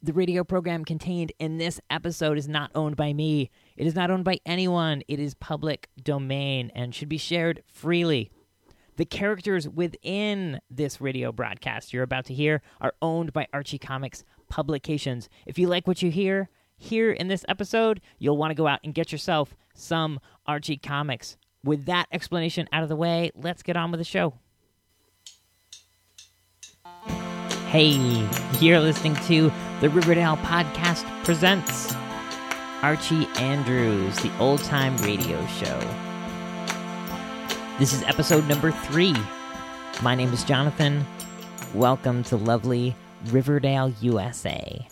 The radio program contained in this episode is not owned by me. It is not owned by anyone. It is public domain and should be shared freely. The characters within this radio broadcast you're about to hear are owned by Archie Comics Publications. If you like what you hear here in this episode, you'll want to go out and get yourself some Archie Comics. With that explanation out of the way, let's get on with the show. Hey, you're listening to the Riverdale Podcast Presents Archie Andrews, the old time radio show. This is episode number three. My name is Jonathan. Welcome to lovely Riverdale, USA.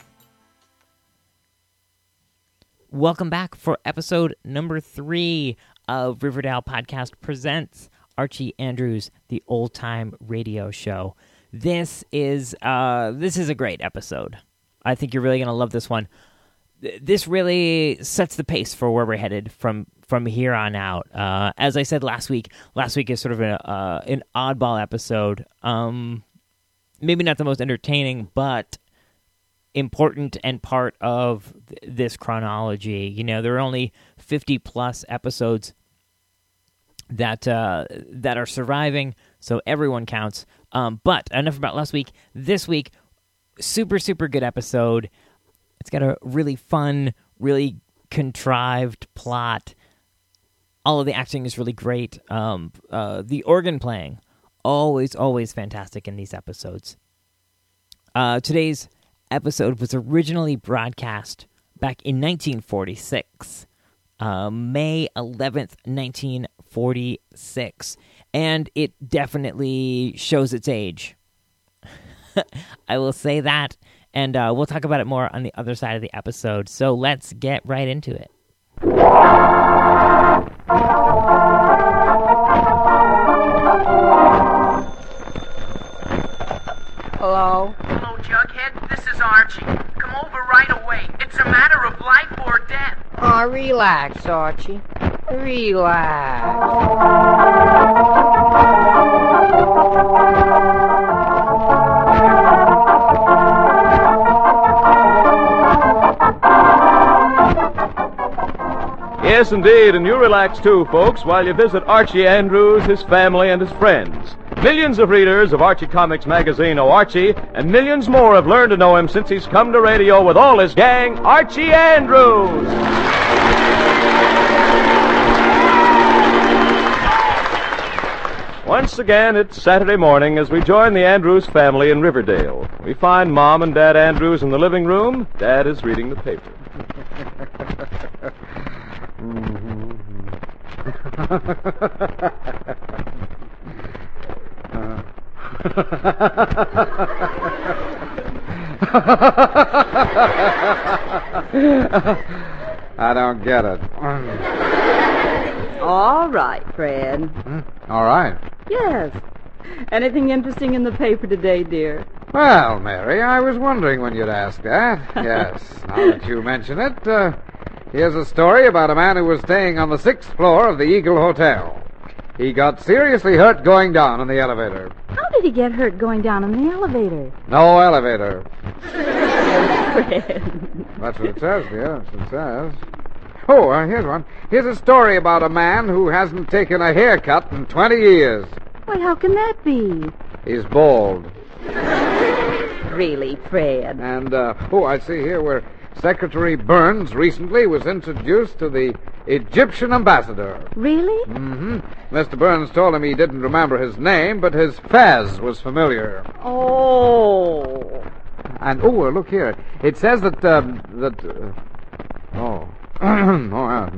Welcome back for episode number three of Riverdale Podcast Presents Archie Andrews, the old time radio show. This is uh, this is a great episode. I think you're really gonna love this one. This really sets the pace for where we're headed from from here on out. Uh, as I said last week, last week is sort of a, uh, an oddball episode. Um, maybe not the most entertaining, but important and part of th- this chronology. You know, there are only 50 plus episodes that uh, that are surviving, so everyone counts. Um, but enough about last week. This week, super super good episode. It's got a really fun, really contrived plot. All of the acting is really great. Um, uh, the organ playing, always always fantastic in these episodes. Uh, today's episode was originally broadcast back in 1946, uh, May 11th, 1946, and it definitely shows its age. I will say that, and uh, we'll talk about it more on the other side of the episode. So let's get right into it. Hello? Hello, Jughead. This is Archie. Come over right away. It's a matter of life or death. Oh, relax, Archie. Relax. Yes, indeed, and you relax too, folks, while you visit Archie Andrews, his family, and his friends. Millions of readers of Archie Comics magazine know Archie, and millions more have learned to know him since he's come to radio with all his gang, Archie Andrews! Once again, it's Saturday morning as we join the Andrews family in Riverdale. We find Mom and Dad Andrews in the living room. Dad is reading the paper. I don't get it. All right, Fred. All right. Yes. Anything interesting in the paper today, dear? Well, Mary, I was wondering when you'd ask that. Yes, now that you mention it, uh, here's a story about a man who was staying on the sixth floor of the Eagle Hotel. He got seriously hurt going down in the elevator. How did he get hurt going down in the elevator? No elevator. Fred. That's what it says, dear. That's what it says. Oh, uh, here's one. Here's a story about a man who hasn't taken a haircut in 20 years. Why, how can that be? He's bald. Really, Fred. And, uh, oh, I see here where Secretary Burns recently was introduced to the Egyptian ambassador. Really? Mm-hmm. Mr. Burns told him he didn't remember his name, but his fez was familiar. Oh. And, oh, look here. It says that, um, that, uh, oh. oh, uh,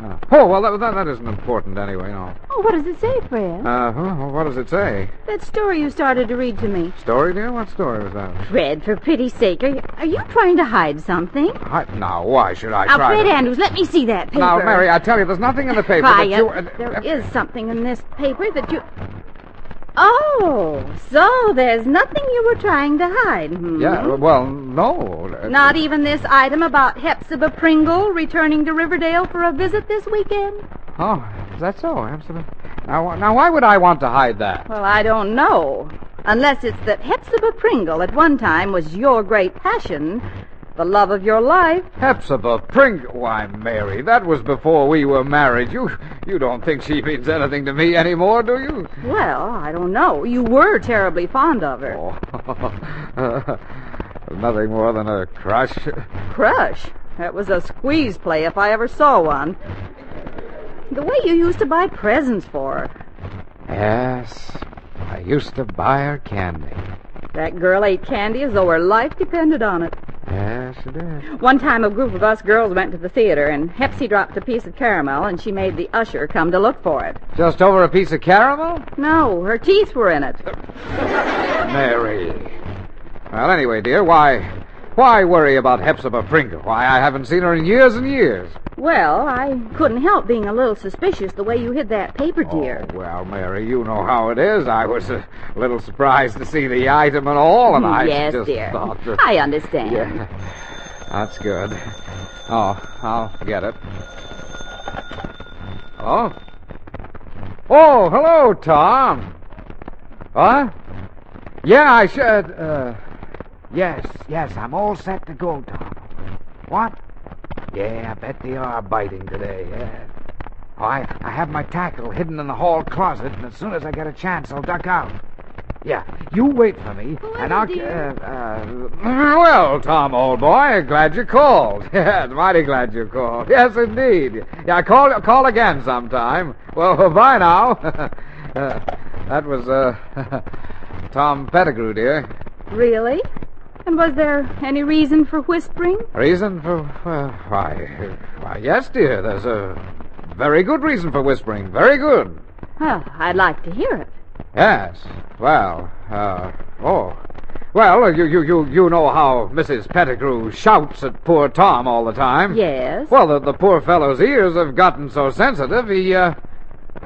uh, oh, well, that, that, that isn't important anyway, no. Oh, what does it say, Fred? Uh, huh, what does it say? that story you started to read to me. Story, dear? What story was that? Fred, for pity's sake, are you, are you trying to hide something? I, now, why should I Now, try Fred to... Andrews, let me see that paper. Now, Mary, I tell you, there's nothing in the paper that Quiet. you... uh, there is something in this paper that you. Oh, so there's nothing you were trying to hide, hmm? Yeah, well, no. Uh, Not even this item about Hepzibah Pringle returning to Riverdale for a visit this weekend? Oh, is that so? Absolutely. Now, now, why would I want to hide that? Well, I don't know. Unless it's that Hepzibah Pringle at one time was your great passion, the love of your life. Hepzibah Pringle. Why, Mary, that was before we were married. You you don't think she means anything to me anymore, do you? Well, I don't know. You were terribly fond of her. Oh. Nothing more than a crush. Crush. That was a squeeze play if I ever saw one. The way you used to buy presents for her. Yes, I used to buy her candy. That girl ate candy as though her life depended on it. Yes, she did. One time a group of us girls went to the theater and Hepsy dropped a piece of caramel and she made the usher come to look for it. Just over a piece of caramel? No, her teeth were in it. Mary. Well, anyway, dear, why why worry about Hepzibah Pringle? Why, I haven't seen her in years and years. Well, I couldn't help being a little suspicious the way you hid that paper, dear. Oh, well, Mary, you know how it is. I was a little surprised to see the item and all, and I yes, just dear. thought that... I understand. Yeah, that's good. Oh, I'll get it. Oh? Oh, hello, Tom. What? Yeah, I should. Uh, yes, yes, I'm all set to go, Tom. What? Yeah, I bet they are biting today. Yeah. Oh, I, I have my tackle hidden in the hall closet, and as soon as I get a chance, I'll duck out. Yeah, you wait for me, and I'll. Uh, uh, well, Tom, old boy, glad you called. Yes, mighty glad you called. Yes, indeed. Yeah, call call again sometime. Well, bye now. uh, that was uh, Tom Pettigrew, dear. Really? And was there any reason for whispering? Reason for well, why, why, yes, dear. There's a very good reason for whispering. Very good. Well, I'd like to hear it. Yes. Well, uh, oh. Well, you, you, you, you know how Mrs. Pettigrew shouts at poor Tom all the time. Yes. Well, the, the poor fellow's ears have gotten so sensitive he, uh,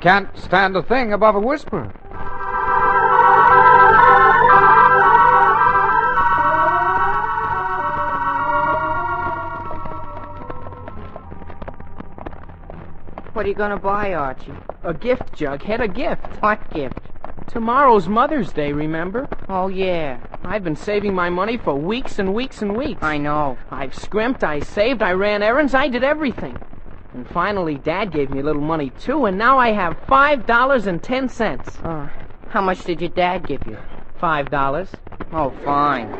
can't stand a thing above a whisper. What are you going to buy, Archie? A gift, Jughead, a gift. What gift? Tomorrow's Mother's Day, remember? Oh, yeah. I've been saving my money for weeks and weeks and weeks. I know. I've scrimped, I saved, I ran errands, I did everything. And finally, Dad gave me a little money, too, and now I have five dollars and ten cents. Uh, how much did your dad give you? Five dollars. Oh, fine.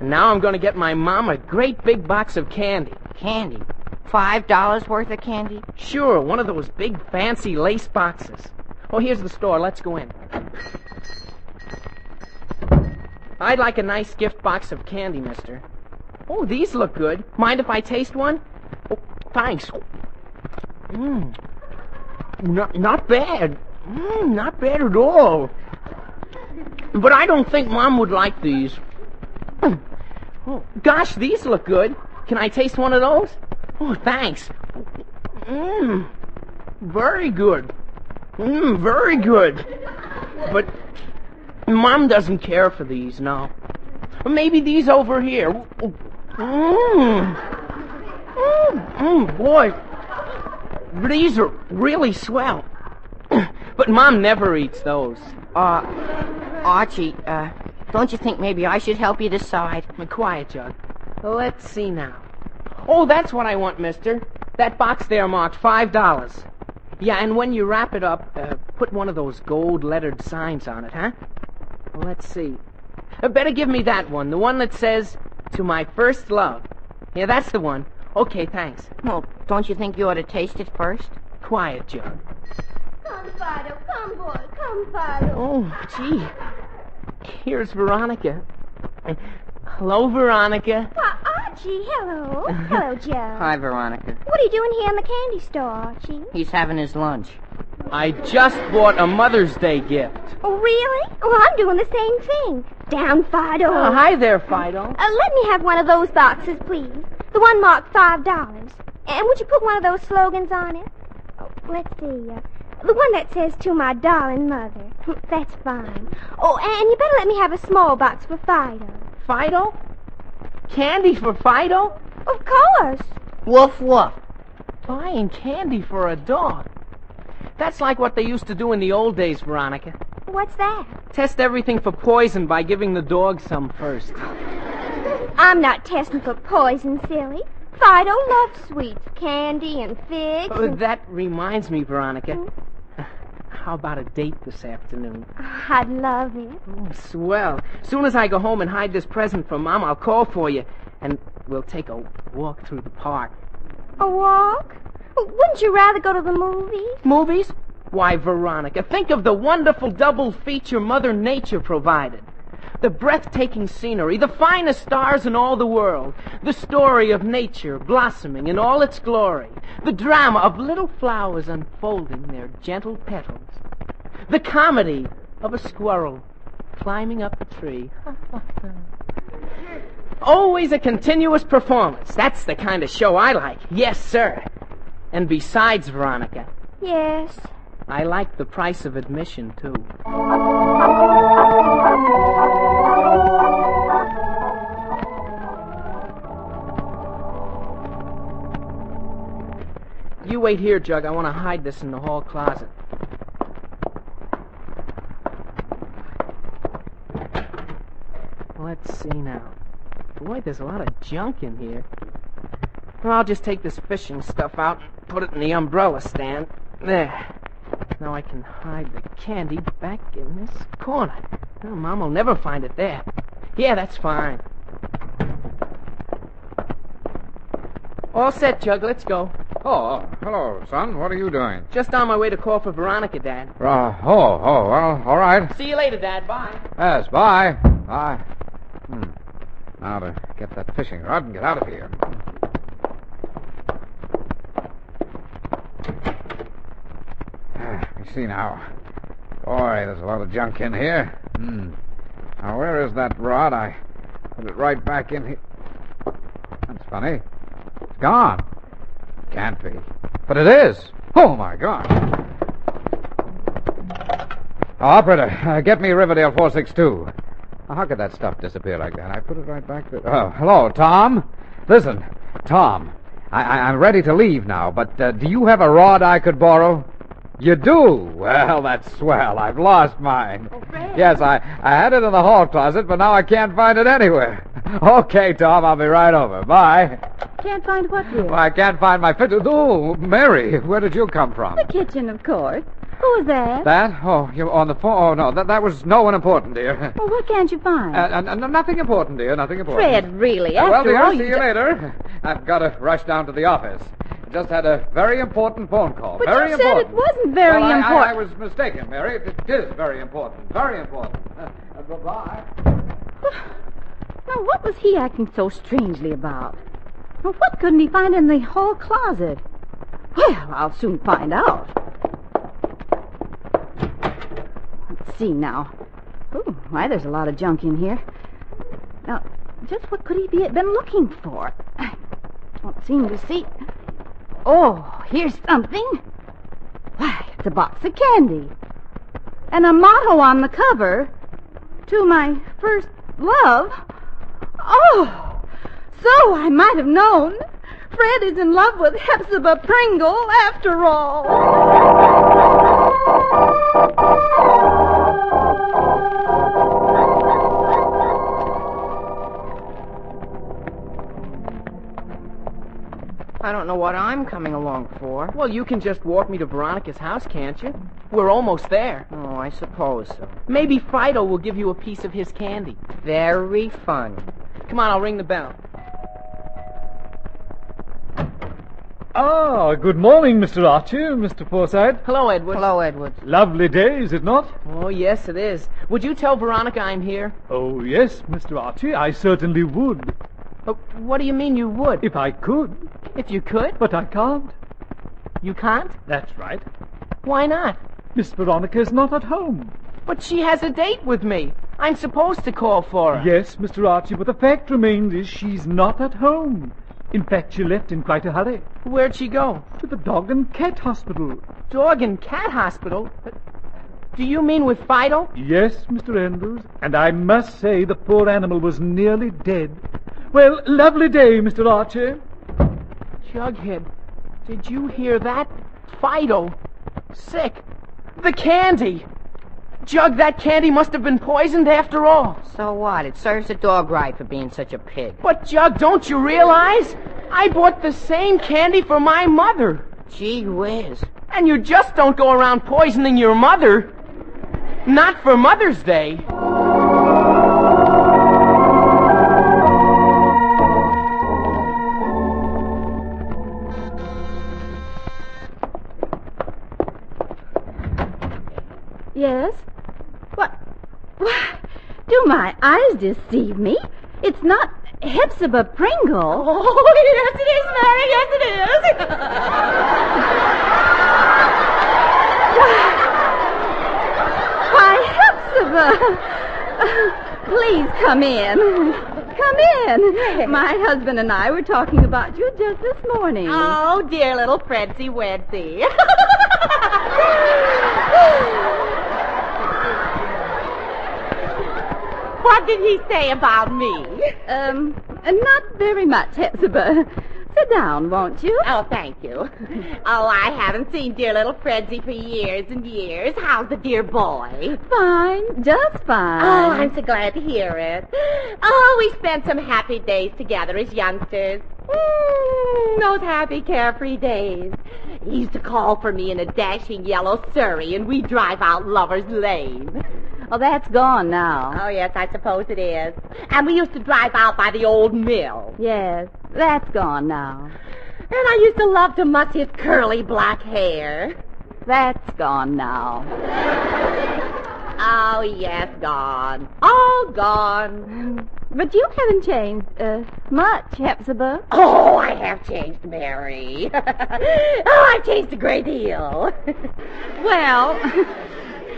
And now I'm going to get my mom a great big box of candy. Candy? Five dollars worth of candy? Sure, one of those big fancy lace boxes. Oh, here's the store. Let's go in. I'd like a nice gift box of candy, mister. Oh, these look good. Mind if I taste one? Oh, thanks. Mmm. Not, not bad. Mmm, not bad at all. But I don't think Mom would like these. Oh, gosh, these look good. Can I taste one of those? Oh, thanks. Mmm. Very good. Mmm, very good. But Mom doesn't care for these, no. Maybe these over here. Mmm. Mmm, mm, boy. These are really swell. But Mom never eats those. Uh, Archie, uh, don't you think maybe I should help you decide? Quiet, Jug. Let's see now. Oh, that's what I want, mister. That box there marked five dollars. Yeah, and when you wrap it up, uh, put one of those gold lettered signs on it, huh? Well, let's see. Uh, better give me that one, the one that says, To my first love. Yeah, that's the one. Okay, thanks. Well, don't you think you ought to taste it first? Quiet, Jug. Come, Fido. Come, boy. Come, Fido. Oh, gee. Here's Veronica. Hello, Veronica. Why, Archie, hello. Hello, Joe. Hi, Veronica. What are you doing here in the candy store, Archie? He's having his lunch. I just bought a Mother's Day gift. Oh, really? Well, I'm doing the same thing. Down, Fido. Oh, hi there, Fido. Uh, let me have one of those boxes, please. The one marked five dollars. And would you put one of those slogans on it? Oh, let's see. Uh, the one that says "To my darling mother." That's fine. Oh, and you better let me have a small box for Fido. Fido? Candy for Fido? Of course. Woof, woof. Buying candy for a dog. That's like what they used to do in the old days, Veronica. What's that? Test everything for poison by giving the dog some first. I'm not testing for poison, silly. Fido loves sweets, candy and figs. Oh, and- that reminds me, Veronica. Hmm? How about a date this afternoon? Ah, I'd love it. Oh, swell. Soon as I go home and hide this present from Mom, I'll call for you, and we'll take a walk through the park. A walk? Wouldn't you rather go to the movies? Movies? Why, Veronica, think of the wonderful double feature Mother Nature provided. The breathtaking scenery, the finest stars in all the world, the story of nature blossoming in all its glory, the drama of little flowers unfolding their gentle petals, the comedy of a squirrel climbing up a tree. Always a continuous performance. That's the kind of show I like. Yes, sir. And besides, Veronica, Yes. I like the price of admission, too. You wait here, Jug. I want to hide this in the hall closet. Let's see now. Boy, there's a lot of junk in here. Well, I'll just take this fishing stuff out and put it in the umbrella stand. There. Now I can hide the candy back in this corner. Oh, Mom will never find it there. Yeah, that's fine. All set, Jug. Let's go. Oh, hello, son. What are you doing? Just on my way to call for Veronica, Dad. Uh, oh, oh, well, all right. See you later, Dad. Bye. Yes, bye. Bye. Hmm. Now to get that fishing rod and get out of here. Ah, You see now. Boy, there's a lot of junk in here. Hmm. Now, where is that rod? I put it right back in here. That's funny. It's gone. Can't be. But it is. Oh, my. Oh, operator, uh, get me Riverdale 462. How could that stuff disappear like that? I put it right back there. Oh, hello, Tom. Listen, Tom, I, I, I'm ready to leave now, but uh, do you have a rod I could borrow? You do? Well, that's swell. I've lost mine. Yes, I, I had it in the hall closet, but now I can't find it anywhere. Okay, Tom, I'll be right over. Bye. Can't find what here? Well, I can't find my fiddle. Oh, Mary, where did you come from? The kitchen, of course. Who was that? That? Oh, you on the phone? Oh, no, that, that was no one important, dear. Well, what can't you find? Uh, uh, nothing important, dear. Nothing important. Fred, really, Uh, well, dear, all, see you ju- later. I've got to rush down to the office. Just had a very important phone call. But very you said it wasn't very well, I- I, I, was mistaken, Mary. It, it is very important. Very important. Uh, uh, goodbye. Now, what was he acting so strangely about? Now, what couldn't he find in the hall closet? Well, I'll soon find out. Let's see now. Oh, why, there's a lot of junk in here. Now, just what could he be been looking for? I don't seem to see. Oh, here's something. Why, it's a box of candy. And a motto on the cover. To my first love. Oh, so I might have known. Fred is in love with Hepzibah Pringle after all. I don't know what I'm coming along for. Well, you can just walk me to Veronica's house, can't you? We're almost there. Oh, I suppose so. Maybe Fido will give you a piece of his candy. Very fun. Come on, I'll ring the bell. Ah, good morning, Mr. Archie, Mr. Forsythe. Hello, Edward. Hello, Edward. Lovely day, is it not? Oh, yes, it is. Would you tell Veronica I'm here? Oh, yes, Mr. Archie, I certainly would, Oh, what do you mean you would? if I could, If you could? but I can't. You can't? That's right. Why not? Miss Veronica is not at home. But she has a date with me. I'm supposed to call for her. Yes, Mr. Archie, but the fact remains is she's not at home. In fact, she left in quite a hurry. Where'd she go? To the dog and cat hospital. Dog and cat hospital? Do you mean with Fido? Yes, Mr. Andrews, and I must say the poor animal was nearly dead. Well, lovely day, Mr. Archie. Jughead, did you hear that? Fido. Sick. The candy. Jug, that candy must have been poisoned after all. So what? It serves the dog right for being such a pig. But, Jug, don't you realize? I bought the same candy for my mother. Gee whiz. And you just don't go around poisoning your mother. Not for Mother's Day. Yes? Why, do my eyes deceive me? It's not Hepzibah Pringle. Oh, yes, it is, Mary. Yes, it is. Why, Hepzibah! Please come in. Come in. My husband and I were talking about you just this morning. Oh, dear little Fredsy Wedsy. what did he say about me? Um, not very much, Hepzibah. Sit down, won't you? Oh, thank you. Oh, I haven't seen dear little Fredsy for years and years. How's the dear boy? Fine, just fine. Oh, I'm so glad to hear it. Oh, we spent some happy days together as youngsters. Mm, those happy, carefree days. He used to call for me in a dashing yellow Surrey, and we'd drive out Lover's Lane. Oh, that's gone now. Oh, yes, I suppose it is. And we used to drive out by the old mill. Yes, that's gone now. And I used to love to muss his curly black hair. That's gone now. Oh, yes, gone. All gone. But you haven't changed uh, much, Hepzibah. Oh, I have changed, Mary. oh, I've changed a great deal. Well,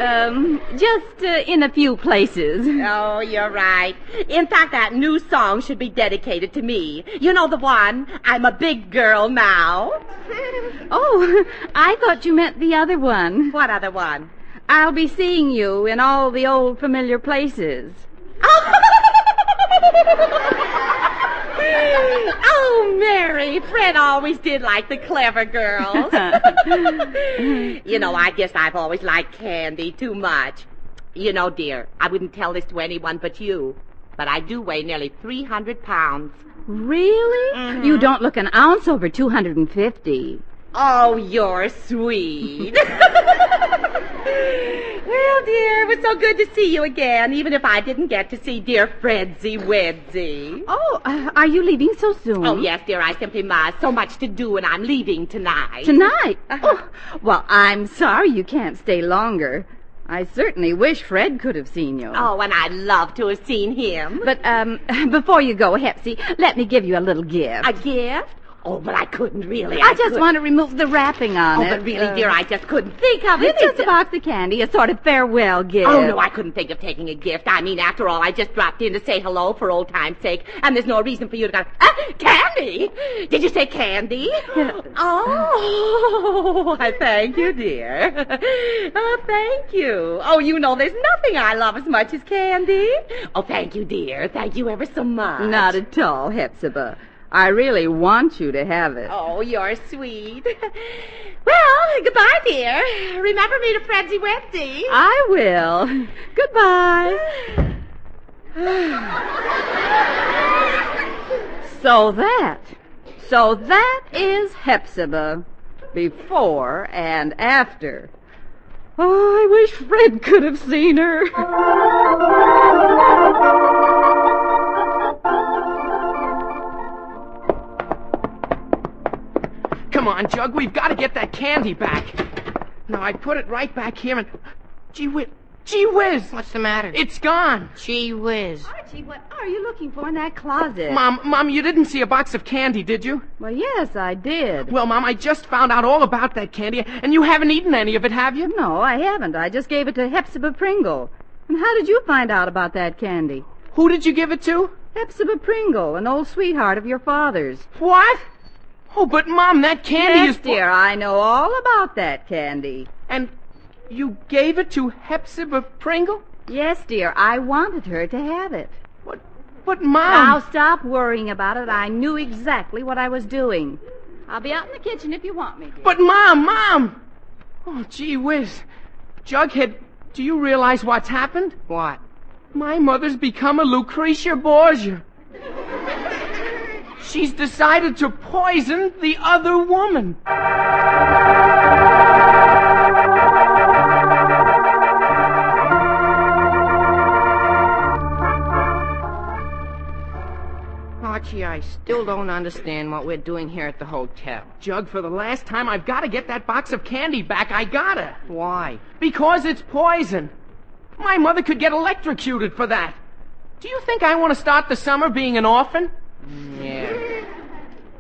um, just uh, in a few places. oh, you're right. In fact, that new song should be dedicated to me. You know the one, I'm a big girl now. Oh, I thought you meant the other one. What other one? I'll be seeing you in all the old familiar places. oh, Mary, Fred always did like the clever girls. you know, I guess I've always liked candy too much. You know, dear, I wouldn't tell this to anyone but you, but I do weigh nearly 300 pounds. Really? Mhm. You don't look an ounce over 250. Oh, you're sweet. well, dear, it was so good to see you again, even if I didn't get to see dear Fredsy Wedsy. Oh, uh, are you leaving so soon? Oh, yes, dear, I simply must. So much to do, and I'm leaving tonight. Tonight? Oh, well, I'm sorry you can't stay longer. I certainly wish Fred could have seen you. Oh, and I'd love to have seen him. But, um, before you go, Hepsy, let me give you a little gift. A gift? Oh, but I couldn't really. I just couldn't. want to remove the wrapping on Oh, it. but really, Uh, dear, I just couldn't think of it. It's just a box of candy, a sort of farewell gift. Oh, no, I couldn't think of taking a gift. I mean, after all, I just dropped in to say hello for old time's sake, and there's no reason for you to go, ah, candy? Did you say candy? oh, I thank you, dear. Oh, thank you. Oh, you know, there's nothing I love as much as candy. Oh, thank you, dear. Thank you ever so much. Not at all, Hepzibah. I really want you to have it. Oh, you're sweet. well, goodbye, dear. Remember me to Fredsy Wedsy. I will. Goodbye. so that, so that is Hepzibah, before and after. Oh, I wish Fred could have seen her. Come on, Jug, we've got to get that candy back. Now, I put it right back here and. Gee whiz. Gee whiz! What's the matter? It's gone. Gee whiz. Archie, what are you looking for in that closet? Mom, Mom, you didn't see a box of candy, did you? Well, yes, I did. Well, Mom, I just found out all about that candy, and you haven't eaten any of it, have you? No, I haven't. I just gave it to Hepzibah Pringle. And how did you find out about that candy? Who did you give it to? Hepzibah Pringle, an old sweetheart of your father's. What? Oh, but Mom, that candy yes, is. dear, I know all about that candy. And you gave it to Hepzibah Pringle? Yes, dear, I wanted her to have it. But, but Mom. Now stop worrying about it. I knew exactly what I was doing. I'll be out in the kitchen if you want me. Dear. But Mom, Mom. Oh, gee whiz. Jughead, Do you realize what's happened? What? My mother's become a Lucretia Borgia. She's decided to poison the other woman. Archie, I still don't understand what we're doing here at the hotel. Jug, for the last time, I've got to get that box of candy back. I gotta. Why? Because it's poison. My mother could get electrocuted for that. Do you think I want to start the summer being an orphan? Yeah.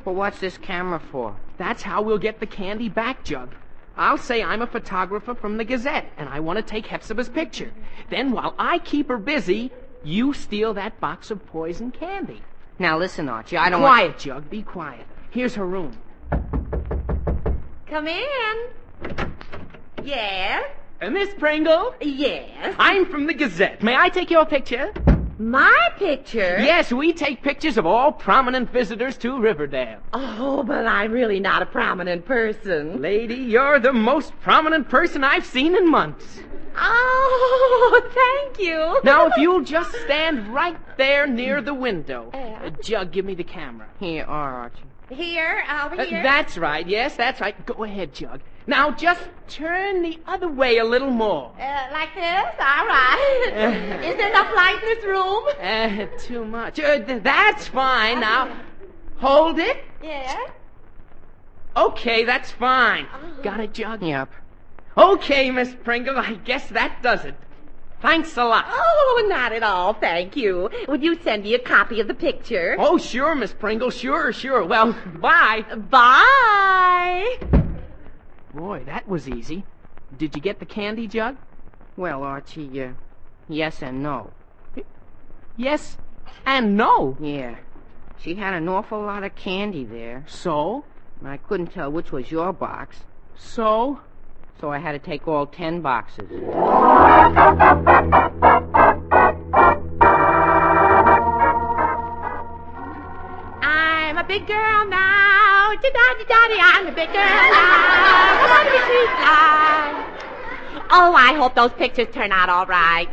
But what's this camera for? That's how we'll get the candy back, Jug. I'll say I'm a photographer from the Gazette, and I want to take Hepzibah's picture. Then, while I keep her busy, you steal that box of poison candy. Now listen, Archie, I don't Quiet, Jug. Be quiet. Here's her room. Come in. Yes? Uh, Miss Pringle? Yes. I'm from the Gazette. May I take your picture? My picture? Yes, we take pictures of all prominent visitors to Riverdale. Oh, but I'm really not a prominent person. Lady, you're the most prominent person I've seen in months. Oh, thank you. Now, if you'll just stand right there near the window. Uh, Jug, give me the camera. Here are, Archie. Here, over Uh, that's right. Yes, that's right. Go ahead, Jug. Now, just turn the other way a little more. Uh, like this? All right. Is there enough light in this room? Uh, too much. Uh, th- that's fine. Now, hold it. Yeah. Okay, that's fine. Got it, Jug? Yep. Okay, Miss Pringle, I guess that does it. Thanks a lot. Oh, not at all, thank you. Would you send me a copy of the picture? Oh, sure, Miss Pringle. Sure, sure. Well, bye. Bye. Boy, that was easy. Did you get the candy, Jug? Well, Archie, uh, yes and no. Yes and no. Yeah. She had an awful lot of candy there. So? I couldn't tell which was your box, So? So I had to take all ten boxes. I'm a big girl now. Da-da-da-da-da, I'm a big girl now. Come on the tree fly. Oh, I hope those pictures turn out all right.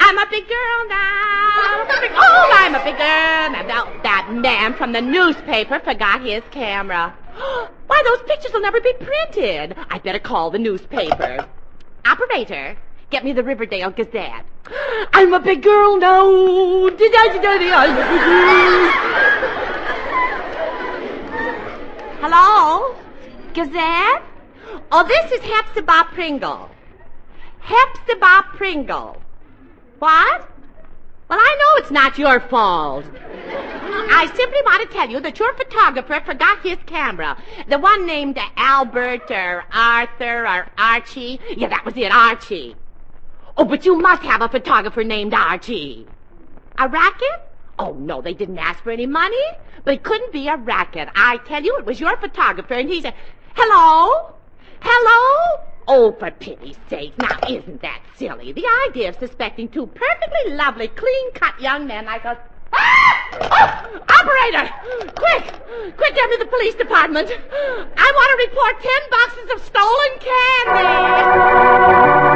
I'm a big girl now. Oh, I'm a big girl now. Now, That man from the newspaper forgot his camera. Why, those pictures will never be printed. I'd better call the newspaper. Operator, get me the Riverdale Gazette. I'm a big girl now. Da-da-da-da-da, I'm a big girl. Hello? Gazette? Oh, this is Hepzibah Pringle. Hepzibah Pringle. What? Well, I know it's not your fault. I simply want to tell you that your photographer forgot his camera. The one named Albert or Arthur or Archie. Yeah, that was it, Archie. Oh, but you must have a photographer named Archie. A racket? Oh, no, they didn't ask for any money. But it couldn't be a racket. I tell you, it was your photographer, and he said, Hello? Hello? Oh, for pity's sake. Now, isn't that silly? The idea of suspecting two perfectly lovely, clean-cut young men like us. Ah! Oh! Operator! Quick! Quick, get me the police department. I want to report ten boxes of stolen candy.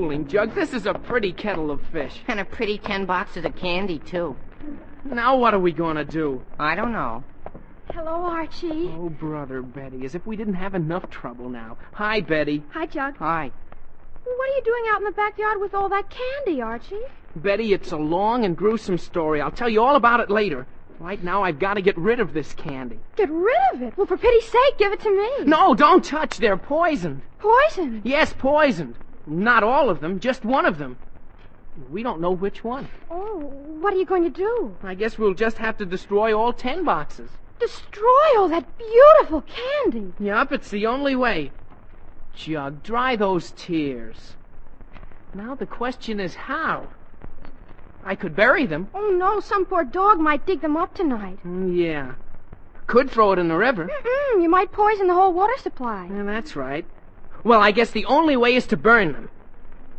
No Jug. This is a pretty kettle of fish. And a pretty ten boxes of candy, too. Now what are we going to do? I don't know. Hello, Archie. Oh, brother, Betty, as if we didn't have enough trouble now. Hi, Betty. Hi, Jug. Hi. What are you doing out in the backyard with all that candy, Archie? Betty, it's a long and gruesome story. I'll tell you all about it later. Right now, I've got to get rid of this candy. Get rid of it. Well, for pity's sake, give it to me. No, don't touch. They're poisoned. Poison. Yes, poisoned. Not all of them, just one of them. We don't know which one. Oh, what are you going to do? I guess we'll just have to destroy all ten boxes. Destroy all that beautiful candy. Yup, it's the only way. Jug, dry those tears. Now the question is how? I could bury them. Oh, no, some poor dog might dig them up tonight. Mm, Yeah. Could throw it in the river. Mm-mm, you might poison the whole water supply. Yeah, that's right. Well, I guess the only way is to burn them.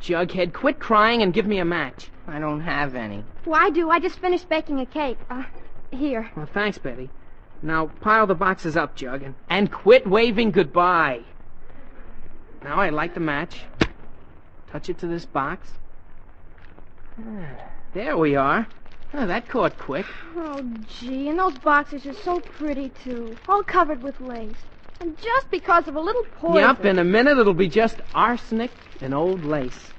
Jughead, quit crying and give me a match. I don't have any. Well, I do. I just finished baking a cake. Uh, here. Well, thanks, Betty. Now pile the boxes up, Jug, and, and quit waving goodbye. Now I light the match. Touch it to this box. There we are. Oh, that caught quick. Oh, gee, and those boxes are so pretty, too. All covered with lace. And just because of a little poison. Yep, in a minute it'll be just arsenic and old lace.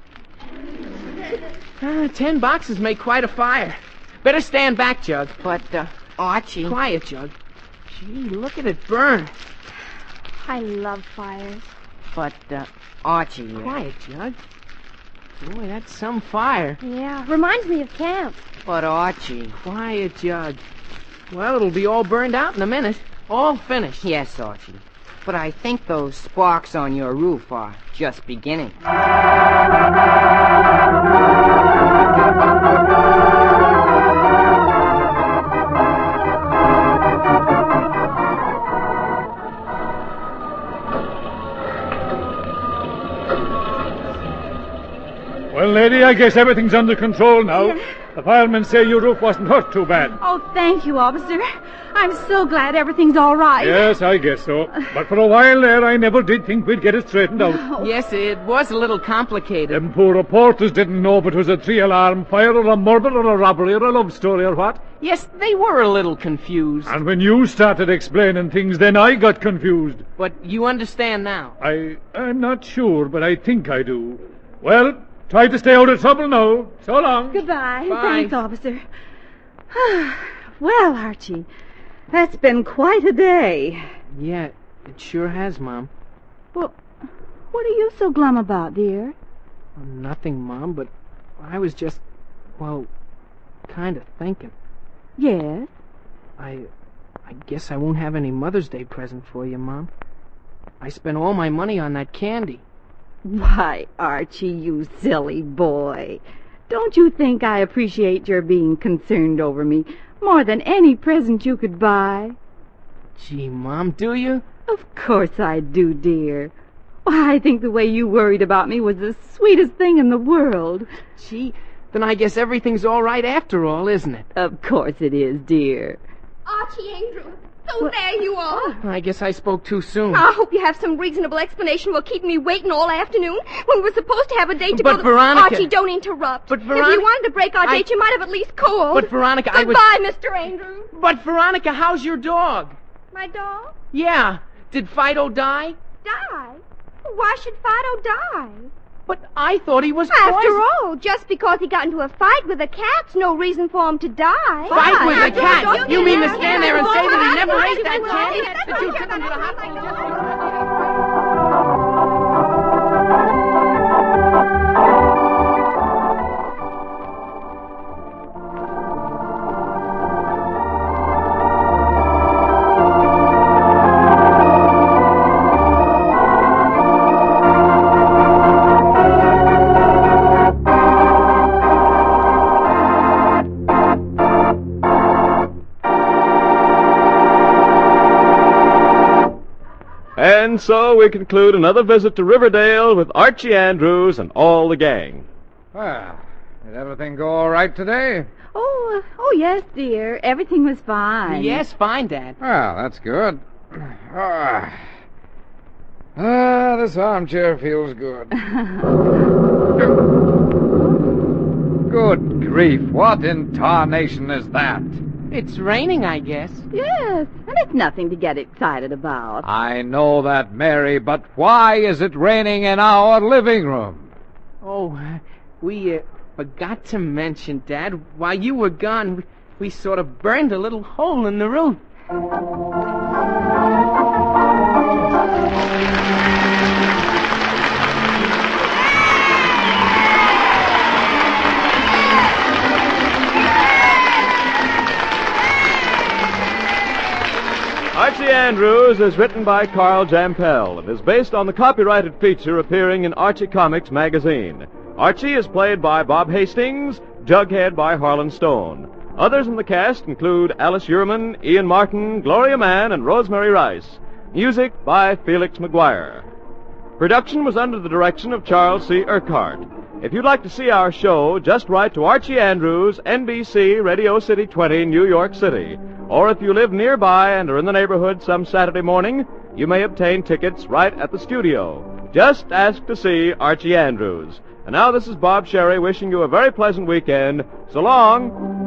Ah, ten boxes make quite a fire. Better stand back, Jug. But, uh, Archie. Quiet, Jug. Gee, look at it burn. I love fires. But, uh, Archie. uh, Quiet, Jug. Boy, that's some fire. Yeah, reminds me of camp. But, Archie. Quiet, Jug. Well, it'll be all burned out in a minute. All finished. Yes, Archie. But I think those sparks on your roof are just beginning. Lady, I guess everything's under control now. The firemen say your roof wasn't hurt too bad. Oh, thank you, officer. I'm so glad everything's all right. Yes, I guess so. But for a while there, I never did think we'd get it straightened out. Oh. Yes, it was a little complicated. Them poor reporters didn't know if it was a three-alarm fire or a murder or a robbery or a love story or what. Yes, they were a little confused. And when you started explaining things, then I got confused. But you understand now. I, I'm not sure, but I think I do. Well, try to stay out of trouble no. So long. Goodbye. Bye. Thanks, officer. well, Archie, that's been quite a day. Yeah, it sure has, Mom. Well, what are you so glum about, dear? Oh, nothing, Mom, but I was just, well, kind of thinking. Yes. I, I guess I won't have any Mother's Day present for you, Mom. I spent all my money on that candy. Why, Archie, you silly boy. Don't you think I appreciate your being concerned over me more than any present you could buy? Gee, Mom, do you? Of course I do, dear. Why, I think the way you worried about me was the sweetest thing in the world. Gee, then I guess everything's all right after all, isn't it? Of course it is, dear. Archie Andrews. So there you are. Oh, I guess I spoke too soon. I hope you have some reasonable explanation for keeping me waiting all afternoon when we were supposed to have a date to But go to... Veronica- Archie, don't interrupt. But Veronica... If you wanted to break our I- date, you might have at least called. But Veronica, I was. Goodbye, Mr. Andrews. But Veronica, how's your dog? My dog? Yeah. Did Fido die? Die? Why should Fido die? But I thought he was After all, just because he got into a fight with a cat's no reason for him to die. Fight with a cat? You mean to stand there and say that he never ate that yeah, That you took him to the hospital And so we conclude another visit to Riverdale with Archie Andrews and all the gang. Well, did everything go all right today? Oh, uh, oh yes, dear. Everything was fine. Yes, fine, Dad. Well, that's good. Ah, ah this armchair feels good. Good grief, what in tarnation is that? It's raining, I guess. Yes, and it's nothing to get excited about. I know that, Mary, but why is it raining in our living room? Oh, uh, we uh, forgot to mention, Dad. While you were gone, we, we sort of burned a little hole in the roof. Andrews is written by Carl Jampel and is based on the copyrighted feature appearing in Archie Comics magazine. Archie is played by Bob Hastings, Jughead by Harlan Stone. Others in the cast include Alice Yourman, Ian Martin, Gloria Mann, and Rosemary Rice. Music by Felix McGuire. Production was under the direction of Charles C. Urquhart. If you'd like to see our show, just write to Archie Andrews, NBC, Radio City 20, New York City. Or if you live nearby and are in the neighborhood some Saturday morning, you may obtain tickets right at the studio. Just ask to see Archie Andrews. And now this is Bob Sherry wishing you a very pleasant weekend. So long.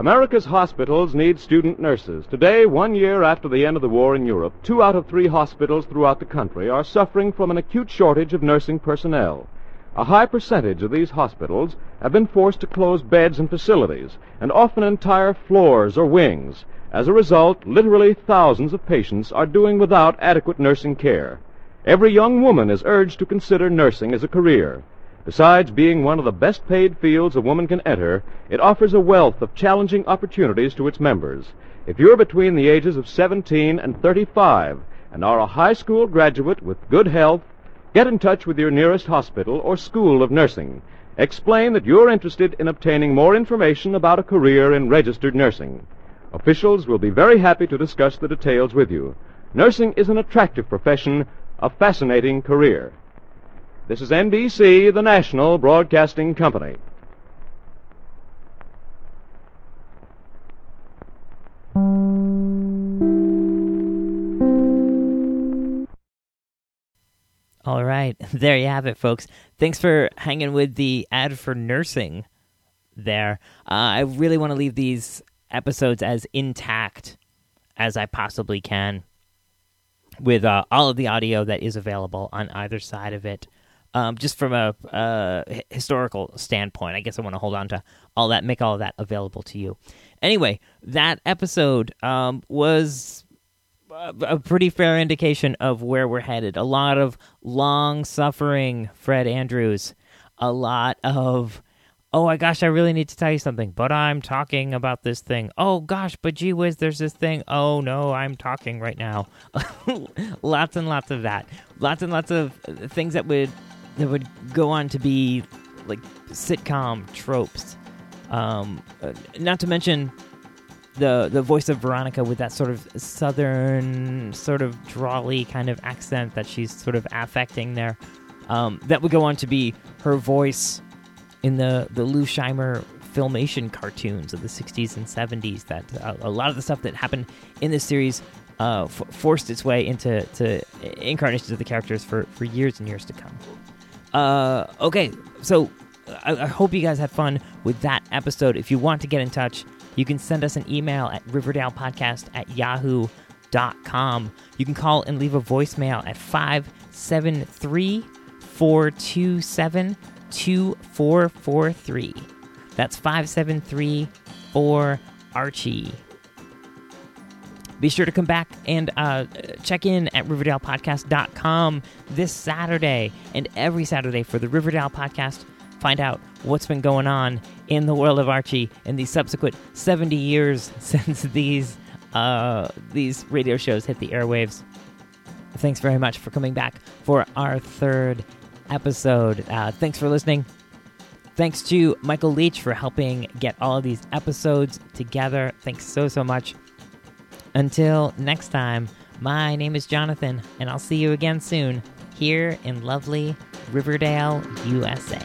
America's hospitals need student nurses. Today, one year after the end of the war in Europe, two out of three hospitals throughout the country are suffering from an acute shortage of nursing personnel. A high percentage of these hospitals have been forced to close beds and facilities, and often entire floors or wings. As a result, literally thousands of patients are doing without adequate nursing care. Every young woman is urged to consider nursing as a career. Besides being one of the best paid fields a woman can enter, it offers a wealth of challenging opportunities to its members. If you're between the ages of 17 and 35 and are a high school graduate with good health, get in touch with your nearest hospital or school of nursing. Explain that you're interested in obtaining more information about a career in registered nursing. Officials will be very happy to discuss the details with you. Nursing is an attractive profession, a fascinating career. This is NBC, the national broadcasting company. All right, there you have it, folks. Thanks for hanging with the ad for nursing there. Uh, I really want to leave these episodes as intact as I possibly can with uh, all of the audio that is available on either side of it. Um, just from a uh, historical standpoint, I guess I want to hold on to all that, make all of that available to you. Anyway, that episode um, was a pretty fair indication of where we're headed. A lot of long suffering Fred Andrews, a lot of oh my gosh, I really need to tell you something, but I'm talking about this thing. Oh gosh, but gee whiz, there's this thing. Oh no, I'm talking right now. lots and lots of that. Lots and lots of things that would that would go on to be like sitcom tropes. Um, uh, not to mention the the voice of Veronica with that sort of southern, sort of drawly kind of accent that she's sort of affecting there. Um, that would go on to be her voice in the the Lou Scheimer filmation cartoons of the 60s and 70s. That uh, a lot of the stuff that happened in this series uh, f- forced its way into to incarnations of the characters for, for years and years to come. Uh, okay, so I, I, hope you guys had fun with that episode. If you want to get in touch, you can send us an email at riverdalepodcast at yahoo.com. You can call and leave a voicemail at 573 427 2443. That's 573 4 Archie. Be sure to come back and uh, check in at RiverdalePodcast.com this Saturday and every Saturday for the Riverdale Podcast. Find out what's been going on in the world of Archie in the subsequent 70 years since these uh, these radio shows hit the airwaves. Thanks very much for coming back for our third episode. Uh, thanks for listening. Thanks to Michael Leach for helping get all of these episodes together. Thanks so, so much. Until next time, my name is Jonathan, and I'll see you again soon here in lovely Riverdale, USA.